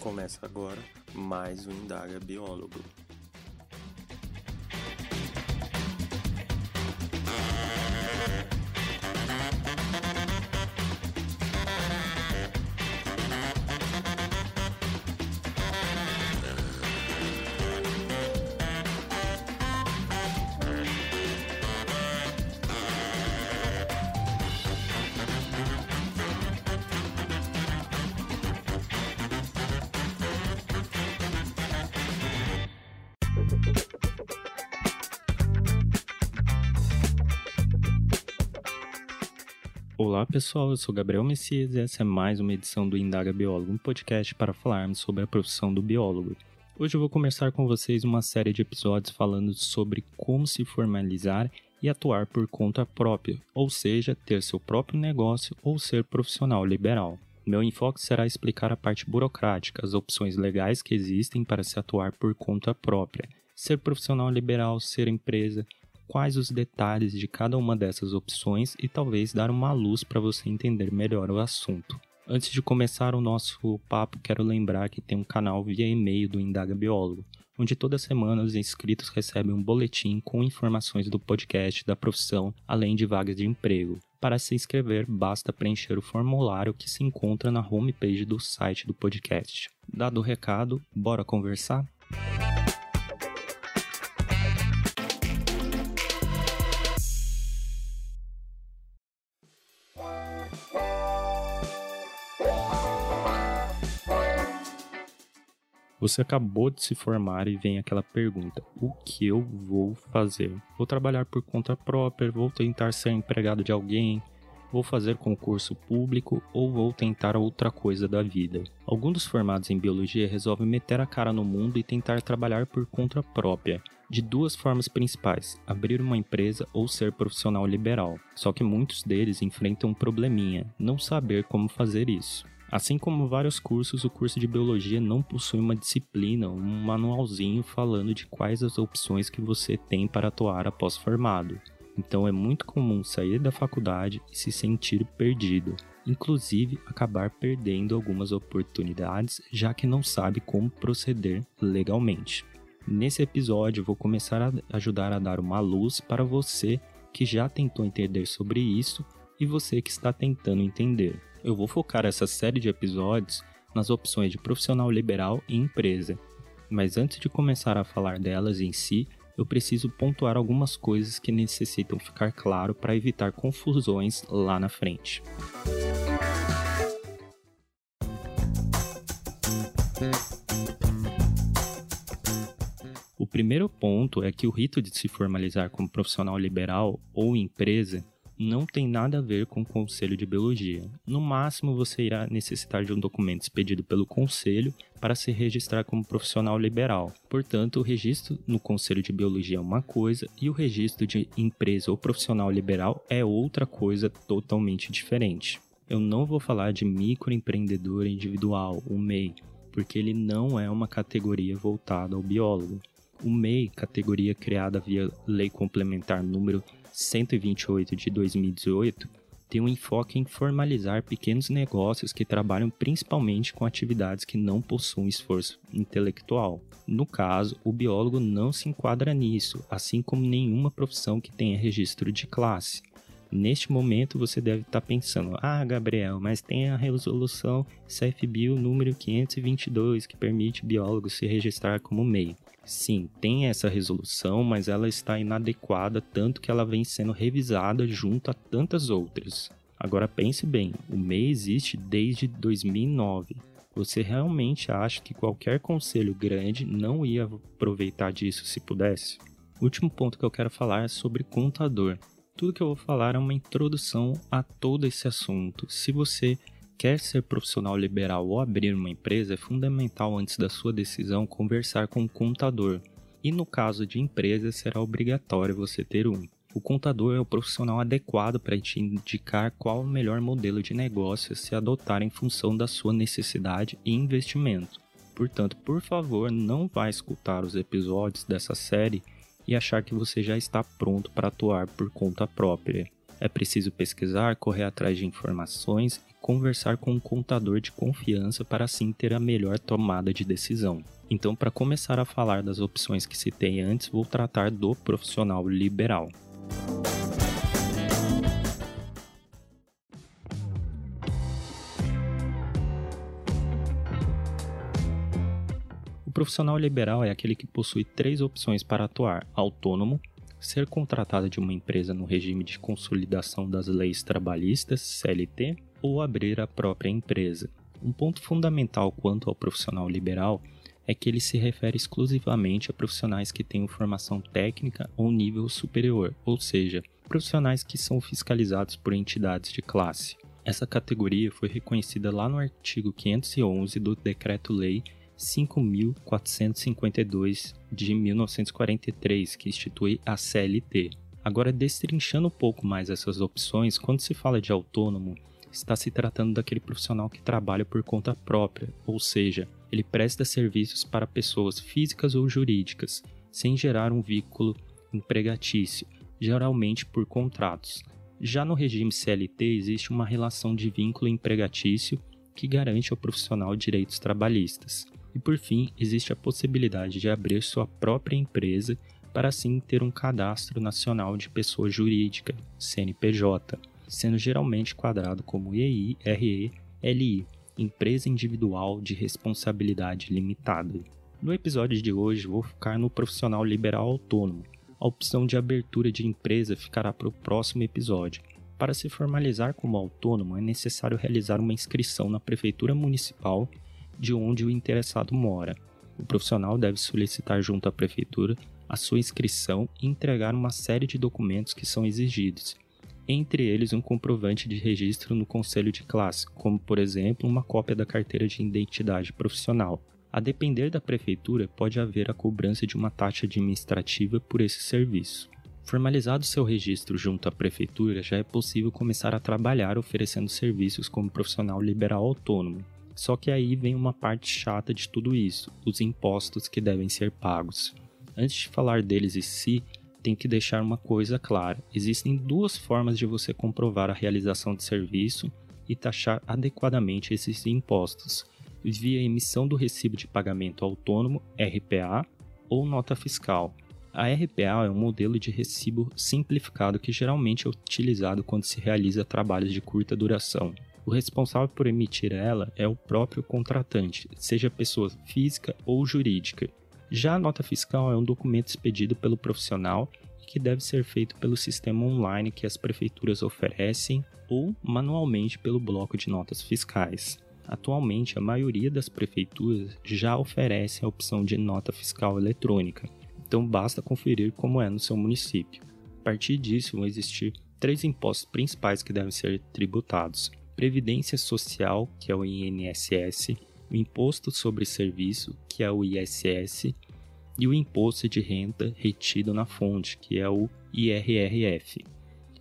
Começa agora mais um Indaga Biólogo. Olá pessoal, eu sou Gabriel Messias e essa é mais uma edição do Indaga Biólogo, um podcast para falarmos sobre a profissão do biólogo. Hoje eu vou conversar com vocês uma série de episódios falando sobre como se formalizar e atuar por conta própria, ou seja, ter seu próprio negócio ou ser profissional liberal. Meu enfoque será explicar a parte burocrática, as opções legais que existem para se atuar por conta própria, ser profissional liberal, ser empresa, quais os detalhes de cada uma dessas opções e talvez dar uma luz para você entender melhor o assunto. Antes de começar o nosso papo, quero lembrar que tem um canal via e-mail do Indaga Biólogo, onde toda semana os inscritos recebem um boletim com informações do podcast, da profissão, além de vagas de emprego. Para se inscrever, basta preencher o formulário que se encontra na homepage do site do podcast. Dado o recado, bora conversar? Você acabou de se formar e vem aquela pergunta: o que eu vou fazer? Vou trabalhar por conta própria? Vou tentar ser empregado de alguém? Vou fazer concurso público ou vou tentar outra coisa da vida? Alguns dos formados em biologia resolvem meter a cara no mundo e tentar trabalhar por conta própria, de duas formas principais: abrir uma empresa ou ser profissional liberal. Só que muitos deles enfrentam um probleminha: não saber como fazer isso. Assim como vários cursos, o curso de biologia não possui uma disciplina, um manualzinho falando de quais as opções que você tem para atuar após formado. Então é muito comum sair da faculdade e se sentir perdido, inclusive acabar perdendo algumas oportunidades, já que não sabe como proceder legalmente. Nesse episódio, vou começar a ajudar a dar uma luz para você que já tentou entender sobre isso e você que está tentando entender. Eu vou focar essa série de episódios nas opções de profissional liberal e empresa. Mas antes de começar a falar delas em si, eu preciso pontuar algumas coisas que necessitam ficar claro para evitar confusões lá na frente. O primeiro ponto é que o rito de se formalizar como profissional liberal ou empresa não tem nada a ver com o Conselho de Biologia. No máximo, você irá necessitar de um documento expedido pelo Conselho para se registrar como profissional liberal. Portanto, o registro no Conselho de Biologia é uma coisa e o registro de empresa ou profissional liberal é outra coisa totalmente diferente. Eu não vou falar de microempreendedor individual, o MEI, porque ele não é uma categoria voltada ao biólogo. O MEI, categoria criada via Lei Complementar número 128 de 2018 tem um enfoque em formalizar pequenos negócios que trabalham principalmente com atividades que não possuem esforço intelectual. No caso, o biólogo não se enquadra nisso, assim como nenhuma profissão que tenha registro de classe. Neste momento você deve estar pensando: "Ah, Gabriel, mas tem a resolução CFBio número 522 que permite biólogos se registrar como MEI". Sim, tem essa resolução, mas ela está inadequada tanto que ela vem sendo revisada junto a tantas outras. Agora pense bem, o MEI existe desde 2009. Você realmente acha que qualquer conselho grande não ia aproveitar disso se pudesse? O último ponto que eu quero falar é sobre contador. Tudo que eu vou falar é uma introdução a todo esse assunto. Se você quer ser profissional liberal ou abrir uma empresa, é fundamental antes da sua decisão conversar com o contador. E no caso de empresa, será obrigatório você ter um. O contador é o profissional adequado para te indicar qual o melhor modelo de negócio a se adotar em função da sua necessidade e investimento. Portanto, por favor, não vá escutar os episódios dessa série e achar que você já está pronto para atuar por conta própria. É preciso pesquisar, correr atrás de informações conversar com um contador de confiança para assim ter a melhor tomada de decisão. Então, para começar a falar das opções que citei antes, vou tratar do profissional liberal. O profissional liberal é aquele que possui três opções para atuar: autônomo, ser contratado de uma empresa no regime de consolidação das leis trabalhistas, CLT, ou abrir a própria empresa. Um ponto fundamental quanto ao profissional liberal é que ele se refere exclusivamente a profissionais que tenham formação técnica ou nível superior, ou seja, profissionais que são fiscalizados por entidades de classe. Essa categoria foi reconhecida lá no artigo 511 do Decreto-Lei 5.452 de 1943, que institui a CLT. Agora, destrinchando um pouco mais essas opções, quando se fala de autônomo, está se tratando daquele profissional que trabalha por conta própria, ou seja, ele presta serviços para pessoas físicas ou jurídicas, sem gerar um vínculo empregatício, geralmente por contratos. Já no regime CLT existe uma relação de vínculo empregatício que garante ao profissional direitos trabalhistas. E por fim, existe a possibilidade de abrir sua própria empresa para assim ter um cadastro nacional de pessoa jurídica, CNPJ, sendo geralmente quadrado como EIRE-LI, Empresa Individual de Responsabilidade Limitada. No episódio de hoje, vou focar no profissional liberal autônomo. A opção de abertura de empresa ficará para o próximo episódio. Para se formalizar como autônomo, é necessário realizar uma inscrição na Prefeitura Municipal de onde o interessado mora. O profissional deve solicitar junto à prefeitura a sua inscrição e entregar uma série de documentos que são exigidos, entre eles um comprovante de registro no conselho de classe, como por exemplo uma cópia da carteira de identidade profissional. A depender da prefeitura, pode haver a cobrança de uma taxa administrativa por esse serviço. Formalizado seu registro junto à prefeitura, já é possível começar a trabalhar oferecendo serviços como profissional liberal autônomo, só que aí vem uma parte chata de tudo isso: os impostos que devem ser pagos. Antes de falar deles em si, tem que deixar uma coisa clara: existem duas formas de você comprovar a realização de serviço e taxar adequadamente esses impostos, via emissão do recibo de pagamento autônomo, RPA, ou nota fiscal. A RPA é um modelo de recibo simplificado que geralmente é utilizado quando se realiza trabalhos de curta duração. O responsável por emitir ela é o próprio contratante, seja pessoa física ou jurídica. Já a nota fiscal é um documento expedido pelo profissional e que deve ser feito pelo sistema online que as prefeituras oferecem ou manualmente pelo bloco de notas fiscais. Atualmente, a maioria das prefeituras já oferece a opção de nota fiscal eletrônica, então basta conferir como é no seu município. A partir disso, vão existir três impostos principais que devem ser tributados: Previdência Social, que é o INSS, o Imposto sobre Serviço, que é o ISS, e o Imposto de Renda Retido na Fonte, que é o IRRF.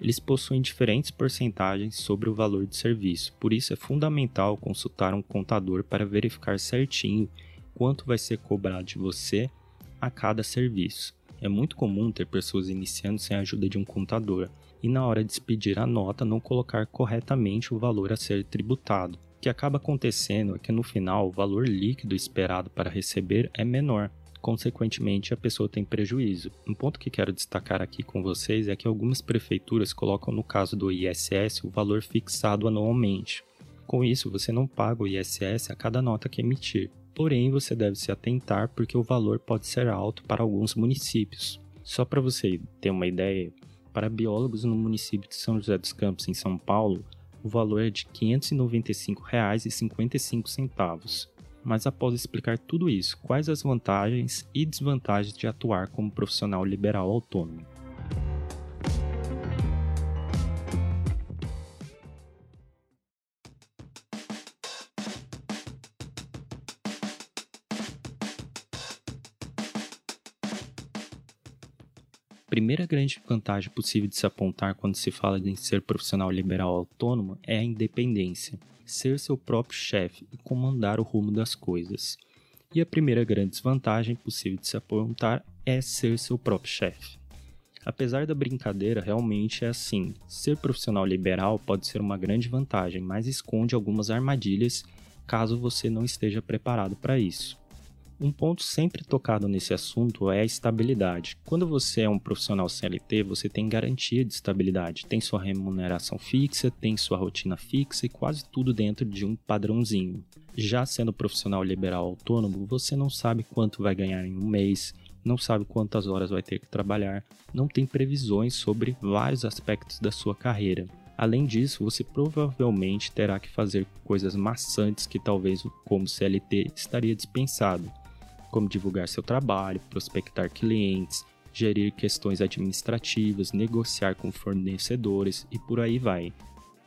Eles possuem diferentes porcentagens sobre o valor do serviço, por isso é fundamental consultar um contador para verificar certinho quanto vai ser cobrado de você a cada serviço. É muito comum ter pessoas iniciando sem a ajuda de um contador, e na hora de expedir a nota não colocar corretamente o valor a ser tributado. Que acaba acontecendo é que no final o valor líquido esperado para receber é menor. Consequentemente, a pessoa tem prejuízo. Um ponto que quero destacar aqui com vocês é que algumas prefeituras colocam no caso do ISS o valor fixado anualmente. Com isso, você não paga o ISS a cada nota que emitir. Porém, você deve se atentar porque o valor pode ser alto para alguns municípios. Só para você ter uma ideia, para biólogos no município de São José dos Campos, em São Paulo, o valor é de R$ 595,55. Mas após explicar tudo isso, quais as vantagens e desvantagens de atuar como profissional liberal autônomo? Primeira grande vantagem possível de se apontar quando se fala de ser profissional liberal autônomo é a independência, ser seu próprio chefe e comandar o rumo das coisas. E a primeira grande desvantagem possível de se apontar é ser seu próprio chefe. Apesar da brincadeira, realmente é assim. Ser profissional liberal pode ser uma grande vantagem, mas esconde algumas armadilhas caso você não esteja preparado para isso. Um ponto sempre tocado nesse assunto é a estabilidade. Quando você é um profissional CLT, você tem garantia de estabilidade, tem sua remuneração fixa, tem sua rotina fixa e quase tudo dentro de um padrãozinho. Já sendo profissional liberal autônomo, você não sabe quanto vai ganhar em um mês, não sabe quantas horas vai ter que trabalhar, não tem previsões sobre vários aspectos da sua carreira. Além disso, você provavelmente terá que fazer coisas maçantes que talvez como CLT estaria dispensado como divulgar seu trabalho, prospectar clientes, gerir questões administrativas, negociar com fornecedores e por aí vai.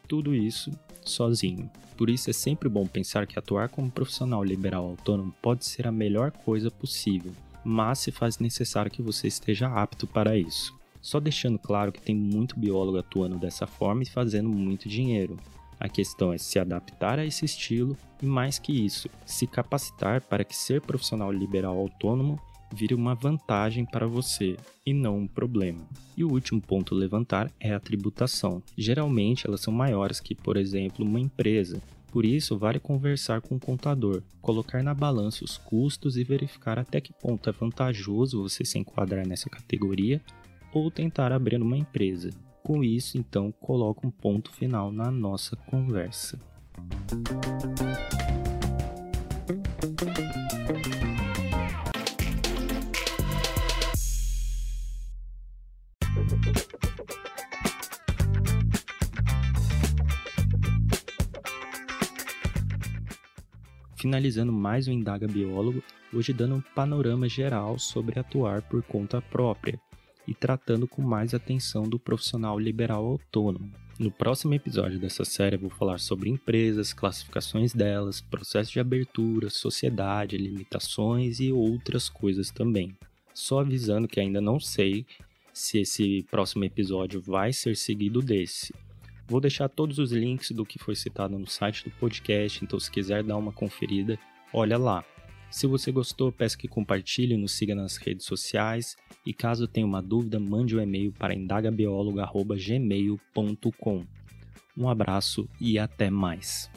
Tudo isso sozinho. Por isso é sempre bom pensar que atuar como profissional liberal autônomo pode ser a melhor coisa possível, mas se faz necessário que você esteja apto para isso. Só deixando claro que tem muito biólogo atuando dessa forma e fazendo muito dinheiro. A questão é se adaptar a esse estilo e, mais que isso, se capacitar para que ser profissional liberal autônomo vire uma vantagem para você e não um problema. E o último ponto a levantar é a tributação. Geralmente elas são maiores que, por exemplo, uma empresa. Por isso, vale conversar com o contador, colocar na balança os custos e verificar até que ponto é vantajoso você se enquadrar nessa categoria ou tentar abrir uma empresa. Com isso, então, coloco um ponto final na nossa conversa. Finalizando mais um Indaga Biólogo, hoje dando um panorama geral sobre atuar por conta própria, e tratando com mais atenção do profissional liberal autônomo. No próximo episódio dessa série, vou falar sobre empresas, classificações delas, processo de abertura, sociedade, limitações e outras coisas também. Só avisando que ainda não sei se esse próximo episódio vai ser seguido desse. Vou deixar todos os links do que foi citado no site do podcast, então se quiser dar uma conferida, olha lá. Se você gostou, peço que compartilhe, nos siga nas redes sociais e caso tenha uma dúvida, mande um e-mail para indagabiólogo.gmail.com. Um abraço e até mais.